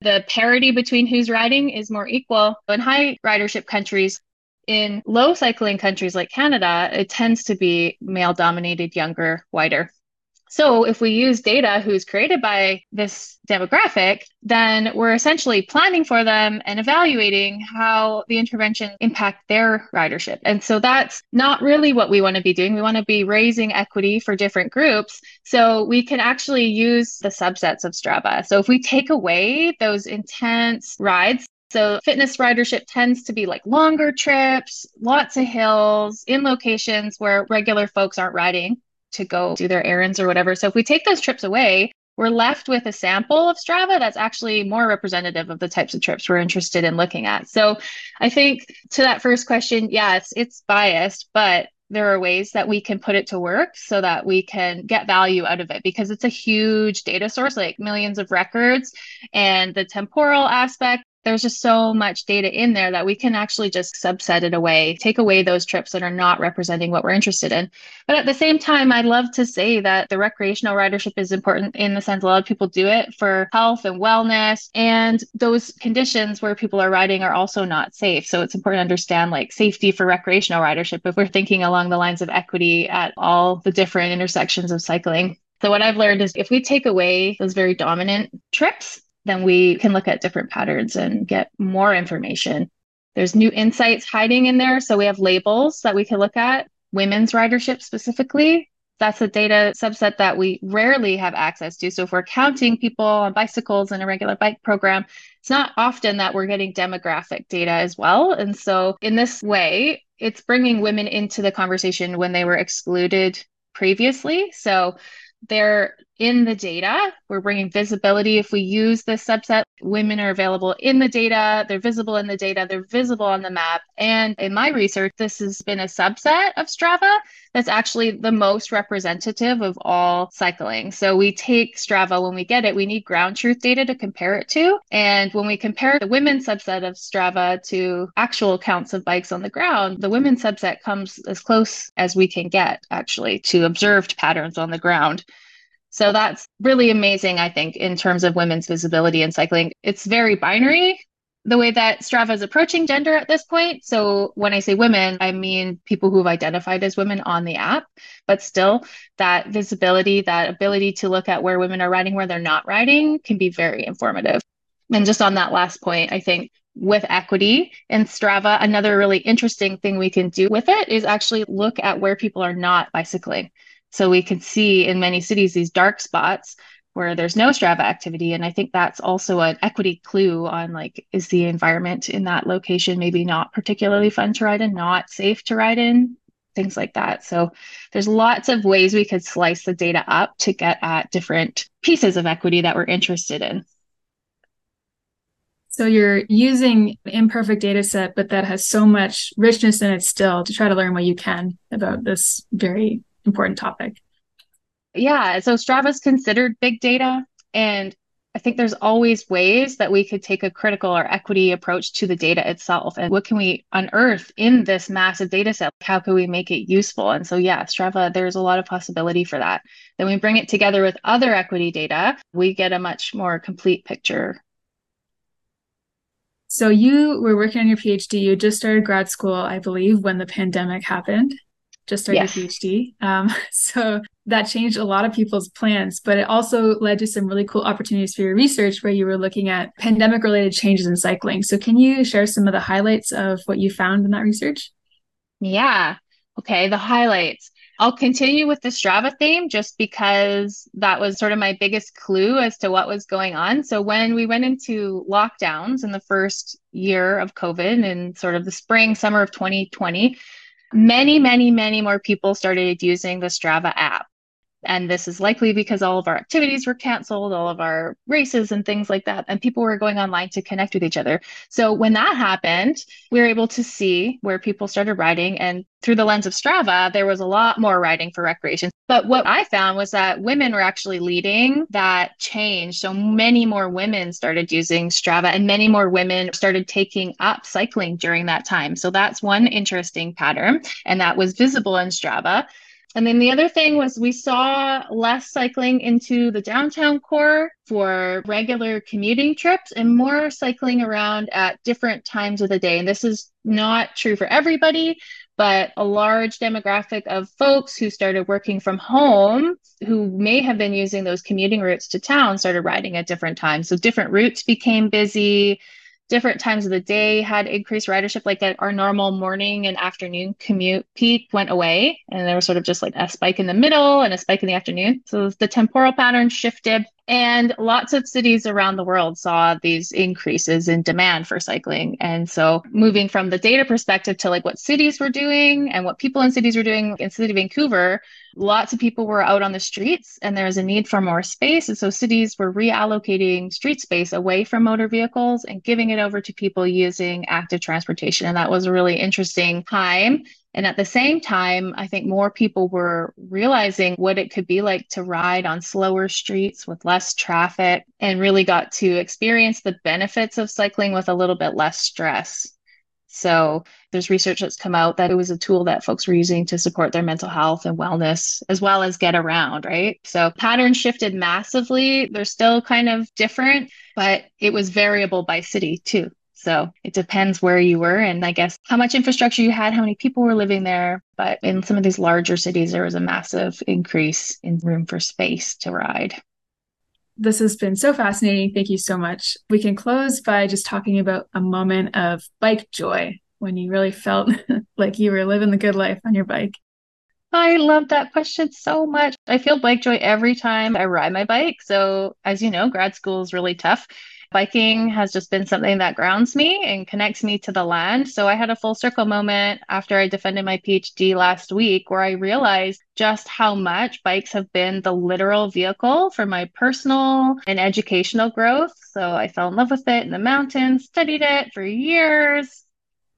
the parity between who's riding is more equal. In high ridership countries, in low cycling countries like Canada, it tends to be male dominated, younger, whiter. So if we use data who's created by this demographic, then we're essentially planning for them and evaluating how the intervention impact their ridership. And so that's not really what we want to be doing. We want to be raising equity for different groups. So we can actually use the subsets of Strava. So if we take away those intense rides, so fitness ridership tends to be like longer trips, lots of hills in locations where regular folks aren't riding to go do their errands or whatever. So if we take those trips away, we're left with a sample of Strava that's actually more representative of the types of trips we're interested in looking at. So I think to that first question, yes, it's biased, but there are ways that we can put it to work so that we can get value out of it because it's a huge data source, like millions of records and the temporal aspect there's just so much data in there that we can actually just subset it away, take away those trips that are not representing what we're interested in. But at the same time, I'd love to say that the recreational ridership is important in the sense a lot of people do it for health and wellness. And those conditions where people are riding are also not safe. So it's important to understand like safety for recreational ridership if we're thinking along the lines of equity at all the different intersections of cycling. So what I've learned is if we take away those very dominant trips, then we can look at different patterns and get more information. There's new insights hiding in there. So we have labels that we can look at, women's ridership specifically. That's a data subset that we rarely have access to. So if we're counting people on bicycles in a regular bike program, it's not often that we're getting demographic data as well. And so in this way, it's bringing women into the conversation when they were excluded previously. So they're in the data. We're bringing visibility. If we use this subset, women are available in the data, they're visible in the data, they're visible on the map. And in my research, this has been a subset of Strava that's actually the most representative of all cycling. So we take Strava when we get it, we need ground truth data to compare it to. And when we compare the women's subset of Strava to actual counts of bikes on the ground, the women's subset comes as close as we can get actually to observed patterns on the ground. So that's really amazing, I think, in terms of women's visibility in cycling. It's very binary the way that Strava is approaching gender at this point. So when I say women, I mean people who've identified as women on the app, but still that visibility, that ability to look at where women are riding, where they're not riding can be very informative. And just on that last point, I think with equity in Strava, another really interesting thing we can do with it is actually look at where people are not bicycling. So we can see in many cities these dark spots where there's no Strava activity. And I think that's also an equity clue on like, is the environment in that location maybe not particularly fun to ride in, not safe to ride in, things like that. So there's lots of ways we could slice the data up to get at different pieces of equity that we're interested in.
So you're using an imperfect data set, but that has so much richness in it still to try to learn what you can about this very important topic.
Yeah. So Strava is considered big data. And I think there's always ways that we could take a critical or equity approach to the data itself. And what can we unearth in this massive data set? How can we make it useful? And so, yeah, Strava, there's a lot of possibility for that. Then we bring it together with other equity data, we get a much more complete picture.
So, you were working on your PhD. You just started grad school, I believe, when the pandemic happened just started yes. your PhD. Um, so that changed a lot of people's plans, but it also led to some really cool opportunities for your research where you were looking at pandemic related changes in cycling. So can you share some of the highlights of what you found in that research?
Yeah. Okay. The highlights. I'll continue with the Strava theme just because that was sort of my biggest clue as to what was going on. So, when we went into lockdowns in the first year of COVID in sort of the spring, summer of 2020, many, many, many more people started using the Strava app. And this is likely because all of our activities were canceled, all of our races and things like that. And people were going online to connect with each other. So when that happened, we were able to see where people started riding. And through the lens of Strava, there was a lot more riding for recreation. But what I found was that women were actually leading that change. So many more women started using Strava and many more women started taking up cycling during that time. So that's one interesting pattern. And that was visible in Strava. And then the other thing was we saw less cycling into the downtown core for regular commuting trips and more cycling around at different times of the day. And this is not true for everybody, but a large demographic of folks who started working from home who may have been using those commuting routes to town started riding at different times. So different routes became busy different times of the day had increased ridership, like that our normal morning and afternoon commute peak went away. And there was sort of just like a spike in the middle and a spike in the afternoon. So the temporal pattern shifted. And lots of cities around the world saw these increases in demand for cycling. And so moving from the data perspective to like what cities were doing and what people in cities were doing in city of Vancouver, lots of people were out on the streets and there was a need for more space. And so cities were reallocating street space away from motor vehicles and giving it over to people using active transportation. And that was a really interesting time And at the same time, I think more people were realizing what it could be like to ride on slower streets with less traffic and really got to experience the benefits of cycling with a little bit less stress. So there's research that's come out that it was a tool that folks were using to support their mental health and wellness as well as get around, right? So patterns shifted massively. They're still kind of different, but it was variable by city too. So it depends where you were and I guess how much infrastructure you had, how many people were living there. But in some of these larger cities, there was a massive increase in room for space to ride.
This has been so fascinating. Thank you so much. We can close by just talking about a moment of bike joy when you really felt like you were living the good life on your bike.
I love that question so much. I feel bike joy every time I ride my bike. So, as you know, grad school is really tough. Biking has just been something that grounds me and connects me to the land. So I had a full circle moment after I defended my PhD last week where I realized just how much bikes have been the literal vehicle for my personal and educational growth. So I fell in love with it in the mountains, studied it for years,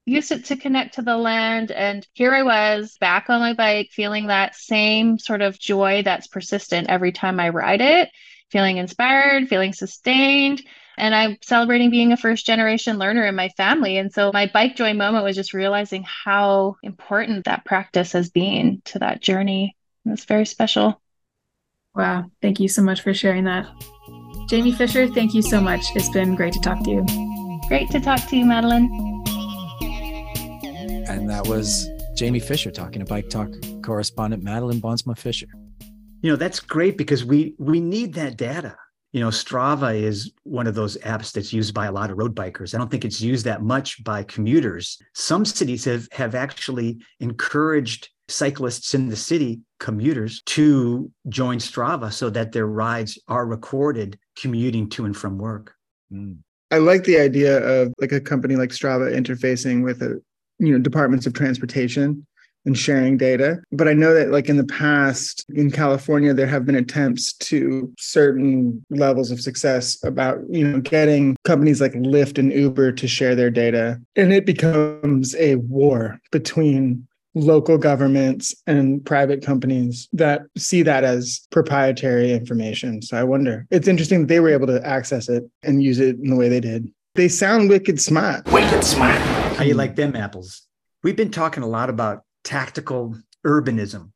used it to connect to the land. And here I was back on my bike, feeling that same sort of joy that's persistent every time I ride it, feeling inspired, feeling sustained. And I'm celebrating being a first generation learner in my family. And so my bike joy moment was just realizing how important that practice has been to that journey. It's very special.
Wow. Thank you so much for sharing that. Jaimy Fisher, thank you so much. It's been great to talk to you.
Great to talk to you, Madeleine.
And that was Jaimy Fisher talking to Bike Talk correspondent Madeleine Bonsma Fischer.
You know, that's great because we we need that data you know strava is one of those apps that's used by a lot of road bikers. I don't think it's used that much by commuters. Some cities have have actually encouraged cyclists in the city commuters to join strava so that their rides are recorded commuting to and from work.
Mm. i like the idea of like a company like strava interfacing with a you know departments of transportation and sharing data. But I know that, like in the past in California, there have been attempts to certain levels of success about, you know, getting companies like Lyft and Uber to share their data. And it becomes a war between local governments and private companies that see that as proprietary information. So I wonder, it's interesting that they were able to access it and use it in the way they did. They sound wicked smart.
Wicked smart. How you like them apples? We've been talking a lot about tactical urbanism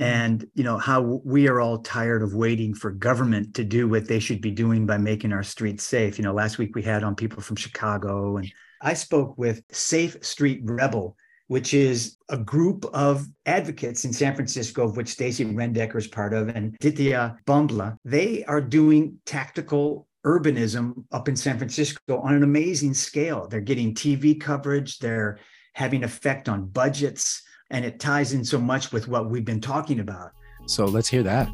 mm-hmm. and you know how we are all tired of waiting for government to do what they should be doing by making our streets safe. You know last week we had on people from chicago and i spoke with safe street rebel which is a group of advocates in san francisco of which Stacey Randecker is part of and Aditya Bhumbla they are doing tactical urbanism up in san francisco on an amazing scale. They're getting tv coverage. They're having effect on budgets and it ties in so much with what we've been talking about.
So let's hear that.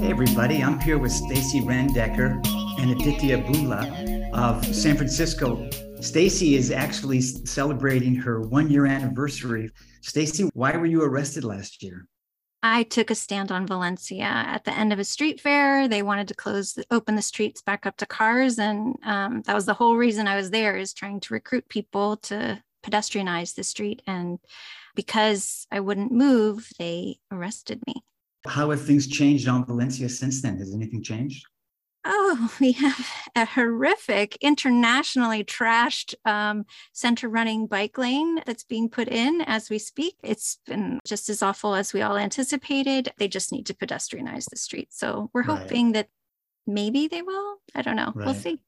Hey everybody, I'm here with Stacey Randecker and Aditya Bhumbla of San Francisco. Stacey is actually celebrating her one year anniversary. Stacey, why were you arrested last year?
I took a stand on Valencia at the end of a street fair. They wanted to close, open the streets back up to cars, and um, that was the whole reason I was there, is trying to recruit people to pedestrianize the street. And because I wouldn't move, they arrested me.
How have things changed on Valencia since then? Has anything changed?
Oh, we have a horrific, internationally trashed um, center running bike lane that's being put in as we speak. It's been just as awful as we all anticipated. They just need to pedestrianize the street. So we're right. hoping that maybe they will. I don't know. Right. We'll see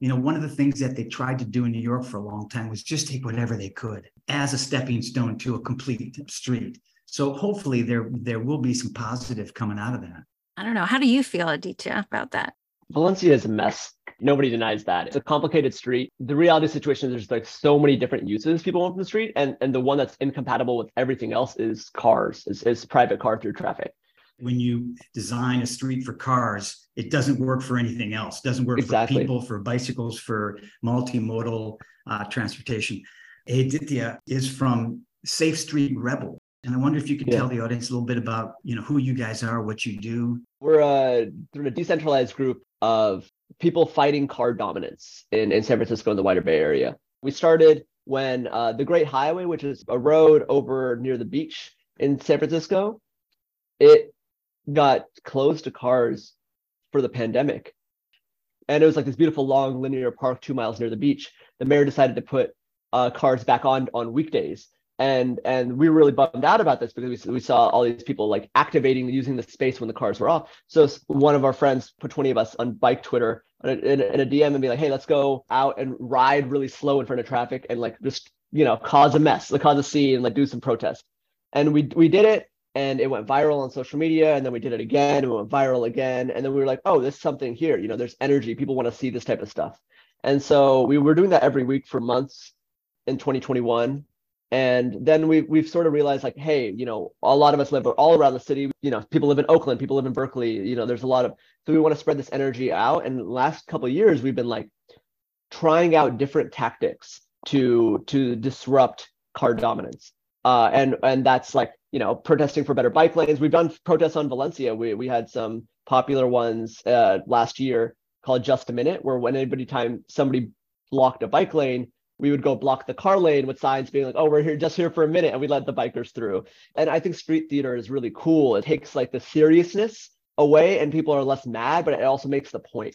you know, one of the things that they tried to do in New York for a long time was just take whatever they could as a stepping stone to a complete street. So hopefully there there will be some positive coming out of that.
I don't know. How do you feel, Aditya, about that?
Valencia is a mess. Nobody denies that. It's a complicated street. The reality situation is there's like so many different uses people want from the street. And and the one that's incompatible with everything else is cars, is, is private car through traffic
when you design a street for cars, it doesn't work for anything else. It doesn't work exactly. for people, for bicycles, for multimodal uh, transportation. Aditya is from Safe Street Rebel. And I wonder if you could yeah. tell the audience a little bit about, you know, who you guys are, what you do.
We're a, a decentralized group of people fighting car dominance in, in San Francisco and the wider Bay Area. We started when uh, the Great Highway, which is a road over near the beach in San Francisco, it got closed to cars for the pandemic. And it was like this beautiful long linear park two miles near the beach. The mayor decided to put uh, cars back on on weekdays. And and we were really bummed out about this because we, we saw all these people like activating using the space when the cars were off. So one of our friends put 20 of us on bike Twitter in a, in a DM and be like, hey, let's go out and ride really slow in front of traffic and like just you know cause a mess, like cause a scene, and like do some protest. And we we did it and it went viral on social media and then we did it again and it went viral again and then we were like oh there's something here you know there's energy people want to see this type of stuff. And so we were doing that every week for months in 2021 and then we we've sort of realized like hey you know a lot of us live all around the city you know people live in oakland people live in berkeley you know there's a lot of so we want to spread this energy out and last couple years we've been like trying out different tactics to to disrupt car dominance uh, and and that's like you know, protesting for better bike lanes. We've done protests on Valencia. We we had some popular ones uh, last year called Just a Minute, where when anybody time somebody blocked a bike lane, we would go block the car lane with signs being like, "Oh, we're here just here for a minute," and we let the bikers through. And I think street theater is really cool. It takes like the seriousness away, and people are less mad, but it also makes the point.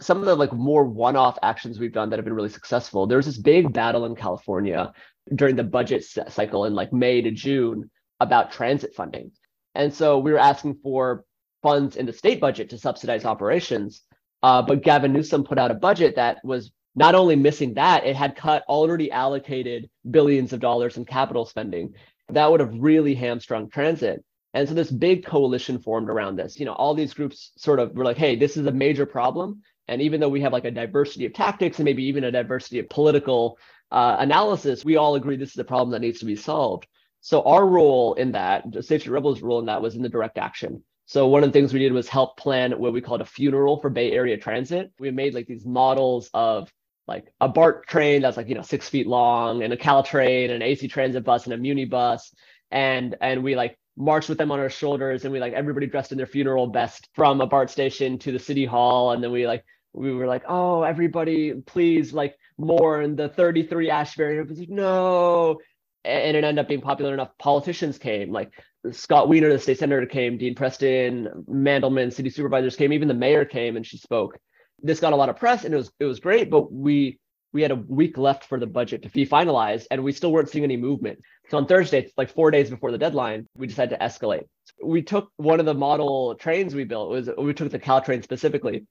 Some of the like more one-off actions we've done that have been really successful. There's this big battle in California during the budget cycle in like May to June about transit funding. And so we were asking for funds in the state budget to subsidize operations. Uh, but Gavin Newsom put out a budget that was not only missing that, it had cut already allocated billions of dollars in capital spending. That would have really hamstrung transit. And so this big coalition formed around this. You know, all these groups sort of were like, hey, this is a major problem. And even though we have like a diversity of tactics and maybe even a diversity of political uh, analysis, we all agree this is a problem that needs to be solved. So our role in that, the Safety Rebels' role in that was in the direct action. So one of the things we did was help plan what we called a funeral for Bay Area transit. We made like these models of like a BART train that's like you know six feet long, and a Caltrain, and an AC Transit bus, and a Muni bus, and and we like marched with them on our shoulders, and we like everybody dressed in their funeral best from a BART station to the city hall, and then we like we were like, oh, everybody, please like mourn the 33 Ashbury. It was like, no, and it ended up being popular enough. Politicians came, like Scott Wiener, the state senator came, Dean Preston, Mandelman, city supervisors came, even the mayor came and she spoke. This got a lot of press and it was it was great, but we we had a week left for the budget to be finalized and we still weren't seeing any movement. So on Thursday, it's like four days before the deadline, we decided to escalate. We took one of the model trains we built, was we took the Caltrain specifically,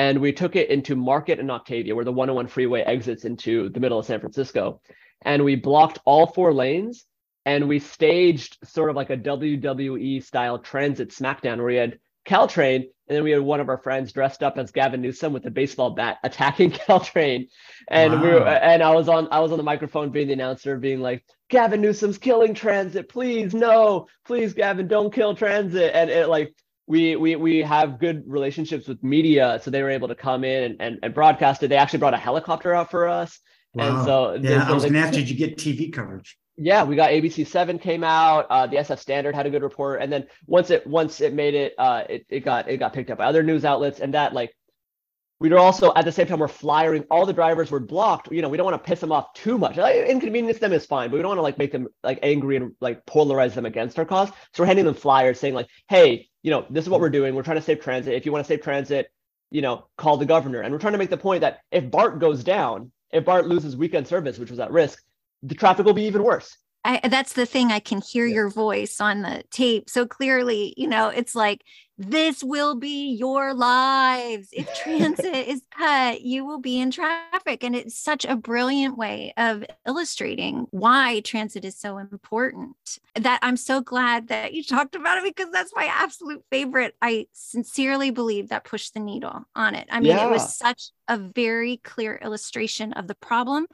and we took it into Market and Octavia, where the 101 freeway exits into the middle of San Francisco and we blocked all four lanes and we staged sort of like a WWE style transit smackdown where we had Caltrain and then we had one of our friends dressed up as Gavin Newsom with a baseball bat attacking Caltrain. And wow. we were, and I was on I was on the microphone being the announcer being like Gavin Newsom's killing transit. Please no. Please Gavin don't kill transit. And it like we we we have good relationships with media so they were able to come in and, and, and broadcast it. They actually brought a helicopter out for us
Wow. And so yeah, I was going to ask, did you get TV coverage?
Yeah, we got ABC Seven came out. Uh, the SF Standard had a good report, and then once it once it made it, uh, it it got it got picked up by other news outlets, and that like we were also at the same time we're flyering all the drivers were blocked you know we don't want to piss them off too much like, inconvenience them is fine but we don't want to like make them like angry and like polarize them against our cause so we're handing them flyers saying like hey you know this is what we're doing. We're trying to save transit. If you want to save transit you know call the governor. And we're trying to make the point that if bart goes down if BART loses weekend service, which was at risk, the traffic will be even worse.
I, uh, that's the thing. I can hear yeah. your voice on the tape so clearly. You know, it's like this will be your lives. If transit is cut, you will be in traffic. And it's such a brilliant way of illustrating why transit is so important. That I'm so glad that you talked about it because that's my absolute favorite. I sincerely believe that pushed the needle on it. I mean, yeah. it was such a very clear illustration of the problem.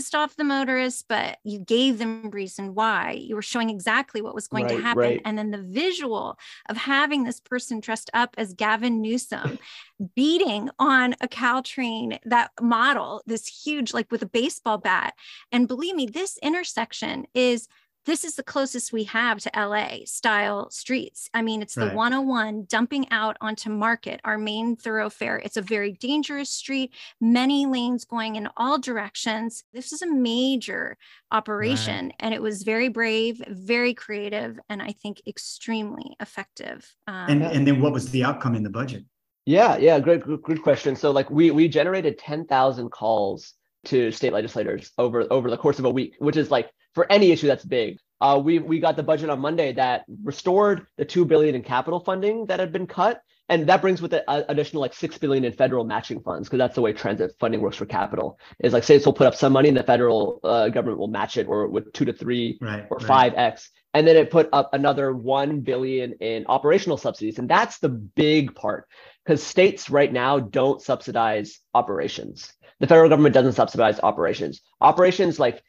Pissed off the motorists, but you gave them reason why. You were showing exactly what was going right, to happen. Right. And then the visual of having this person dressed up as Gavin Newsom beating on a Caltrain, that model, this huge, like with a baseball bat. And believe me, this intersection is this is the closest we have to LA style streets. I mean, it's the
Right.
101 dumping out onto Market, our main thoroughfare. It's a very dangerous street, many lanes going in all directions. This is a major operation, and it was very brave, very creative, and I think extremely effective. Um,
And and then what was the outcome in the budget?
Yeah, yeah, great, good, good question. So like we we generated 10,000 calls to state legislators over over the course of a week, which is like for any issue that's big. Uh, we we got the budget on Monday that restored the two billion in capital funding that had been cut, and that brings with it an additional like six billion in federal matching funds because that's the way transit funding works for capital. Is like states will put up some money and the federal uh, government will match it or with two to three
Right.
or
right.
five x and then it put up another 1 billion in operational subsidies and that's the big part because states right now don't subsidize operations the federal government doesn't subsidize operations operations like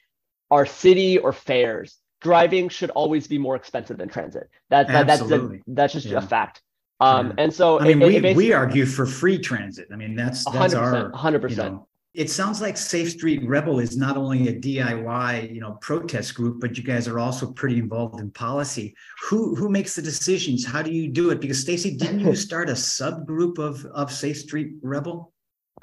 our city or fares driving should always be more expensive than transit that, that that's
Absolutely.
that's just
Yeah.
a fact um
Yeah.
and so
I mean,
it-
we,
it
we argue for free transit. I mean, that's that's
100%,
our
100%.
You know, it sounds like Safe Street Rebel is not only a DIY, you know, protest group, but you guys are also pretty involved in policy. Who who makes the decisions? How do you do it? Because Stacey, didn't you start a subgroup of of Safe Street Rebel?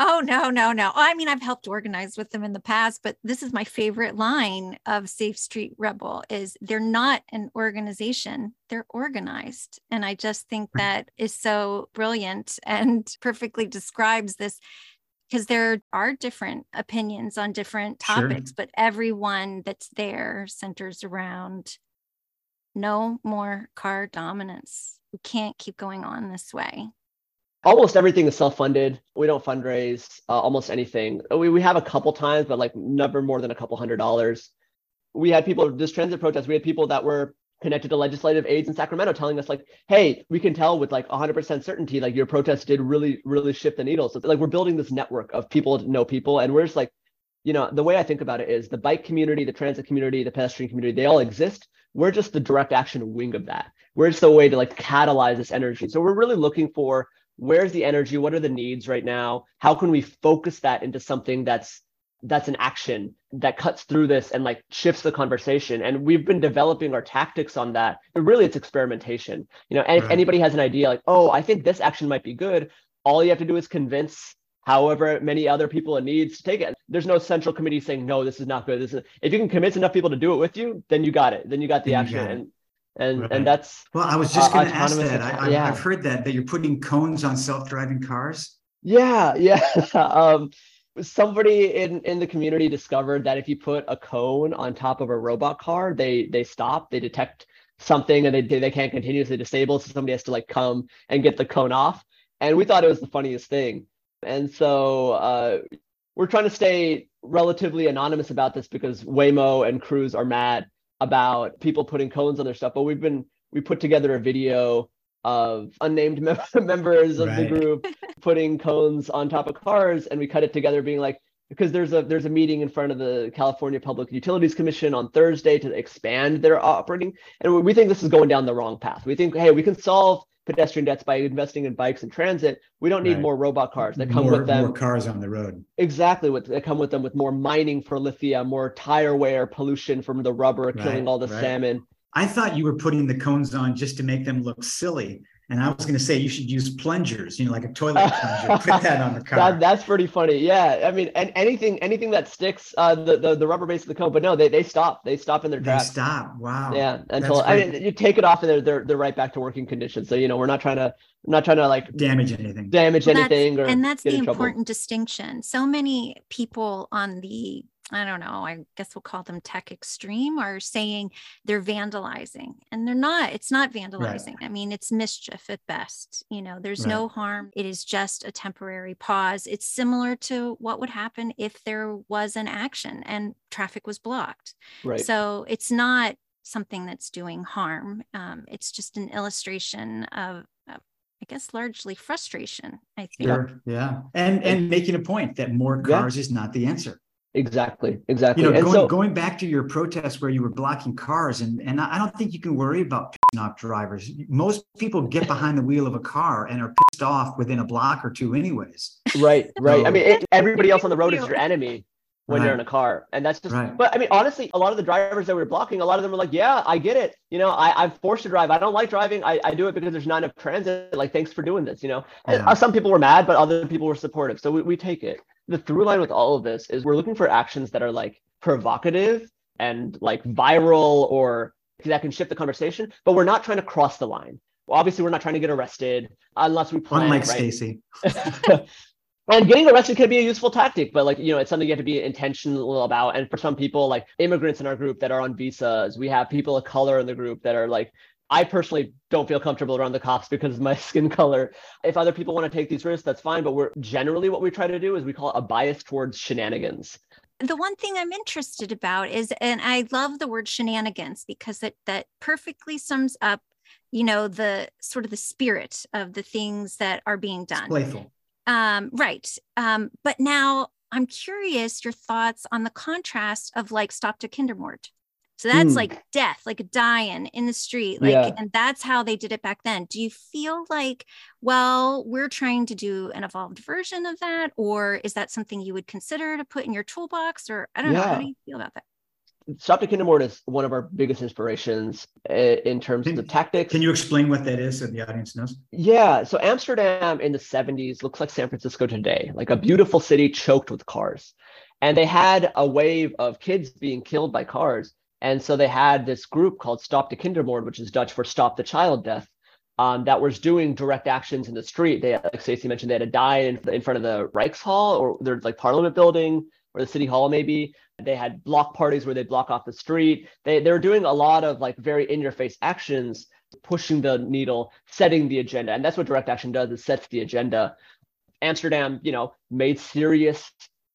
Oh, no, no, no. I mean, I've helped organize with them in the past, but this is my favorite line of Safe Street Rebel is they're not an organization, they're organized. And I just think mm. that is so brilliant and perfectly describes this because there are different opinions on different
Sure.
topics, but everyone that's there centers around no more car dominance. We can't keep going on this way.
Almost everything is self-funded. We don't fundraise uh, almost anything. We, we have a couple times, but like never more than a couple hundred dollars. We had people this transit protest. We had people that were connected to legislative aides in Sacramento telling us like, "Hey, we can tell with like 100% certainty like your protest did really really shift the needle." So like we're building this network of people to know people, and we're just like, you know, the way I think about it is the bike community, the transit community, the pedestrian community, they all exist. We're just the direct action wing of that. We're just a way to like catalyze this energy. So we're really looking for where's the energy? What are the needs right now? How can we focus that into something that's that's an action that cuts through this and like shifts the conversation? And we've been developing our tactics on that but really it's experimentation. You know and if
mm-hmm.
anybody has an idea like oh i think this action might be good. All you have to do is convince however many other people it needs to take it. There's no central committee saying no this is not good. This is if you can convince enough people to do it with you then you got it. Then you got the action.
Got
and and
Right.
and that's
Well, I was just
Uh,
going to ask that. I, I,
yeah.
I've heard that that you're putting cones on self-driving cars.
Yeah, yeah. um, somebody in in the community discovered that if you put a cone on top of a robot car, they they stop, they detect something, and they they can't continuously disable. So somebody has to like come and get the cone off. And we thought it was the funniest thing. And so uh, we're trying to stay relatively anonymous about this because Waymo and Cruise are mad about people putting cones on their stuff. But we've been we put together a video of unnamed mem- members of the group putting cones on top of cars and we cut it together being like because there's a there's a meeting in front of the California Public Utilities Commission on Thursday to expand their operating and we think this is going down the wrong path. We think hey, we can solve pedestrian debts by investing in bikes and transit. We don't need
Right.
more robot cars that come
more,
with them
more cars on the road.
exactly what that come with them with more mining for lithium, more tire wear, pollution from the rubber killing
Right,
all the
right.
salmon.
I thought you were putting the cones on just to make them look silly. And I was going to say you should use plungers, you know, like a toilet plunger. Put that on the car.
That, that's pretty funny. Yeah, I mean, and anything anything that sticks, uh, the, the the rubber base of the cone. But no, they they stop. They stop in their
they
tracks.
stop. Wow.
Yeah, until I mean, you take it off and they're they're they're right back to working conditions. So you know, we're not trying to I'm not trying to like
damage anything.
damage
Well, that's-
anything or
and that's the
in trouble.
important distinction so many people on the i don't know i guess we'll call them tech extreme are saying they're vandalizing and they're not it's not vandalizing i mean it's mischief at best you know there's
Right.
no harm it is just a temporary pause it's similar to what would happen if there was an action and traffic was blocked
Right.
so it's not something that's doing harm um, it's just an illustration of, of i guess largely frustration i think
Sure. Yeah. And and making a point that more
Yeah.
cars is not the answer.
Exactly. Exactly.
You know, going,
so
going back to your protest where you were blocking cars, and, and I I don't think you can worry about pissing off drivers. Most people get behind the wheel of a car and are pissed off within a block or two, anyways.
right, right. I mean, it, everybody else on the road is your enemy. when you're in a car. And that's just,
Right.
but I mean, honestly, a lot of the drivers that we were blocking, a lot of them were like, yeah, I get it. You know, I, I'm forced to drive. I don't like driving. I, I do it because there's not enough transit. Like, thanks for doing this, you know?
Yeah.
uh, some people were mad, but other people were supportive. So we, we take it. The through line with all of this is we're looking for actions that are like provocative and like viral or that can shift the conversation, but we're not trying to cross the line. Well, obviously, we're not trying to get arrested unless we plan.
Unlike
right?
Stacey.
and getting arrested can be a useful tactic, but like you know, it's something you have to be intentional about. And for some people, like immigrants in our group that are on visas, we have people of color in the group that are like. I personally don't feel comfortable around the cops because of my skin color. If other people want to take these risks, that's fine. But we're generally what we try to do is we call it a bias towards shenanigans.
the one thing I'm interested about is, and I love the word shenanigans because that that perfectly sums up, you know, the sort of the spirit of the things that are being done.
Playful.
Um, right. Um, but now I'm curious your thoughts on the contrast of like stop to Kindermoord. So that's
Hmm.
like death, like dying in the street. Like,
Yeah.
and that's how they did it back then. Do you feel like, well, we're trying to do an evolved version of that? Or is that something you would consider to put in your toolbox? Or I don't know. How do you feel about that?
Stop to Kindermoord is one of our biggest inspirations uh, in terms of the tactics.
Can you explain what that is so the audience knows?
Yeah, so Amsterdam in the 70s looks like San Francisco today, like a beautiful city choked with cars. And they had a wave of kids being killed by cars. And so they had this group called Stop the Kindermoord, which is Dutch for Stop the Child Death, um, that was doing direct actions in the street. They, like Stacey mentioned, they had a die in, in front of the Rijkshall or there's like Parliament building or the City Hall maybe. They had block parties where they block off the street. They, they were doing a lot of like very in your face actions pushing the needle, setting the agenda. And that's what direct action does, it sets the agenda. Amsterdam, you know, made serious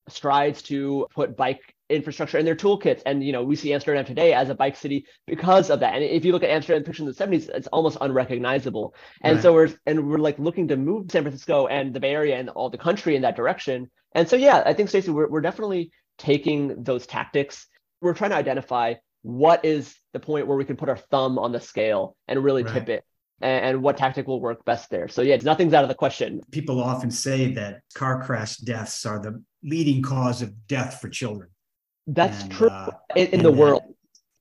strides to put bike infrastructure and their toolkits. And, you know, we see Amsterdam today as a bike city because of that. And if you look at Amsterdam pictures in the 70s, it's almost unrecognizable. And so we're and we're like looking to move San Francisco and the Bay Area and all the country in that direction. And so yeah, I think Stacey, we're we're definitely taking those tactics. We're trying to identify what is the point where we can put our thumb on the scale and really tip it and, and what tactic will work best there. So yeah, nothing's out of the question.
People often say that car crash deaths are the leading cause of death for children.
That's
And,
true
uh,
in, in the
that-
world.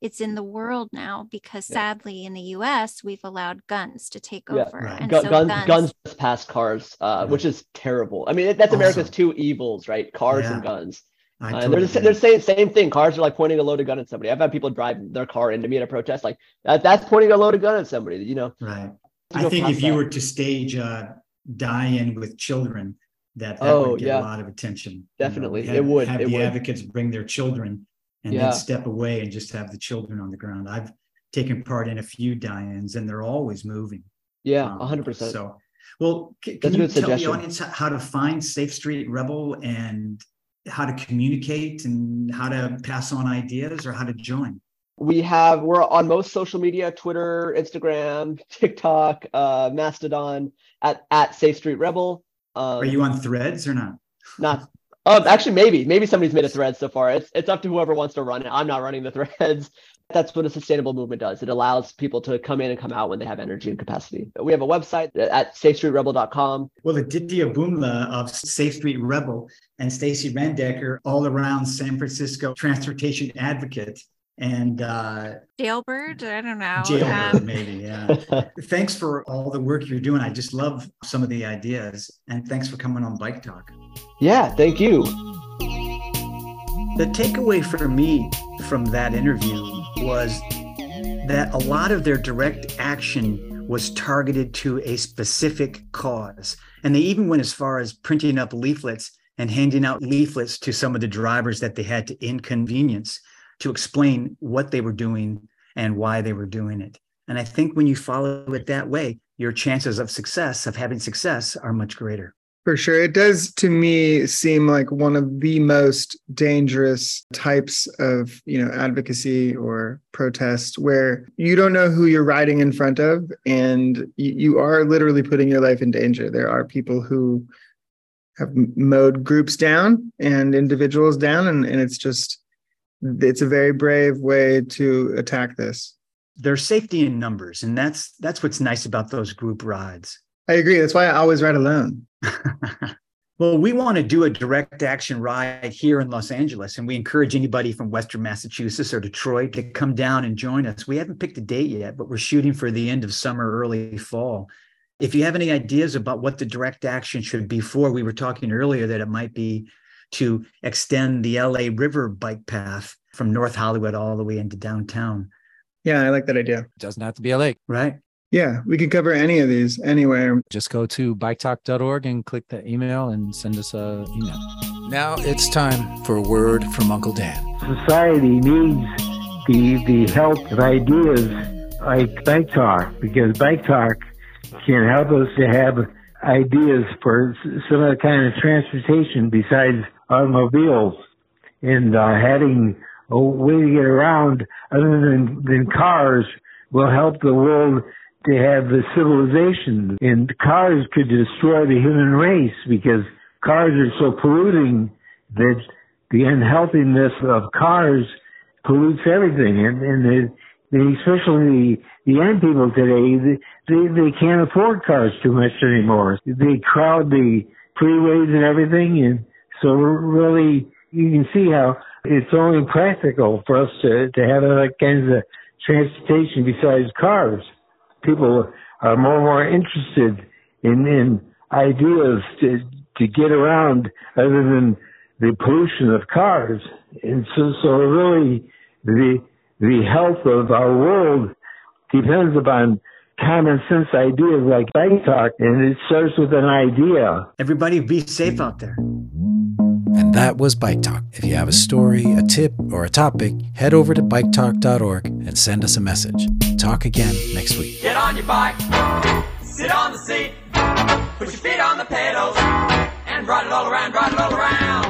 It's in the world now because sadly in the US, we've allowed guns to take
Yeah,
over. And
Gu-
so
guns,
guns,
guns just pass cars, uh, which is terrible. I mean, that's America's two evils, right? Cars and guns.
I
Uh,
totally
and they're, the, they're saying same thing. Cars are like pointing a loaded gun at somebody. I've had people drive their car into me at a protest, like that, that's pointing a loaded gun at somebody. You know,
Right.
You
I think
past
if you were to stage a die-in with children, that, that
Oh,
would get
yeah.
a lot of attention. You know,
Definitely.
have-
It would.
Have
It
the
would.
advocates bring their children and
Yeah.
then step away and just have the children on the ground. I've taken part in a few die-ins and they're always moving.
yeah,
Um,
hundred percent.
So, well, c- can
a
you tell the audience how to find Safe Street Rebel and how to communicate and how to pass on ideas or how to join?
We have we're on most social media: Twitter, Instagram, TikTok, uh, Mastodon at at Safe Street Rebel. Um,
Are you on Threads or not?
Not. Um, actually, maybe maybe somebody's made a thread so far. It's it's up to whoever wants to run it. I'm not running the threads. That's what a sustainable movement does. It allows people to come in and come out when they have energy and capacity. We have a website at safestreetrebel.com.
Well, the Aditya Bhumbla of Safe Street Rebel and Stacey Randecker, all around San Francisco transportation advocate and uh,
jailbird. I don't know.
jailbird,
Um,
maybe. Yeah. thanks for all the work you're doing. I just love some of the ideas. And thanks for coming on Bike Talk.
Yeah, thank you.
The takeaway for me from that interview was that a lot of their direct action was targeted to a specific cause. And they even went as far as printing up leaflets and handing out leaflets to some of the drivers that they had to inconvenience to explain what they were doing and why they were doing it. And I think when you follow it that way, your chances of success, of having success, are much greater.
For sure. It does to me seem like one of the most dangerous types of, you know, advocacy or protest where you don't know who you're riding in front of and you, are literally putting your life in danger. There are people who have mowed groups down and individuals down and, and it's just it's a very brave way to attack this.
There's safety in numbers, and that's that's what's nice about those group rides.
I agree. That's why I always ride alone.
Well, we want to do a direct action ride here in Los Angeles, and we encourage anybody from Western Massachusetts or Detroit to come down and join us. We haven't picked a date yet, but we're shooting for the end of summer, early fall. If you have any ideas about what the direct action should be for, we were talking earlier that it might be to extend the LA River bike path from North Hollywood all the way into downtown.
Yeah, I like that idea.
It doesn't have to be a lake.
Right.
Yeah, we could cover any of these anywhere.
Just go to biketalk.org and click the email and send us a email. Now it's time for a word from Uncle Dan.
Society needs the the help of ideas like Bike Talk because Bike Talk can help us to have ideas for some other kind of transportation besides automobiles and uh, having a way to get around other than, than cars will help the world to have the civilization. And cars could destroy the human race because cars are so polluting that the unhealthiness of cars pollutes everything. And, and the, the, especially the, the young people today, they, they can't afford cars too much anymore. They crowd the freeways and everything. And so really, you can see how it's only practical for us to, to have other kinds of transportation besides cars people are more and more interested in, in ideas to, to get around other than the pollution of cars. And so, so really the, the health of our world depends upon common sense ideas like bike talk, and it starts with an idea.
Everybody be safe out there.
And that was Bike Talk. If you have a story, a tip, or a topic, head over to biketalk.org and send us a message. Talk again next week.
Get on your bike, sit on the seat, put your feet on the pedals, and ride it all around, ride it all around.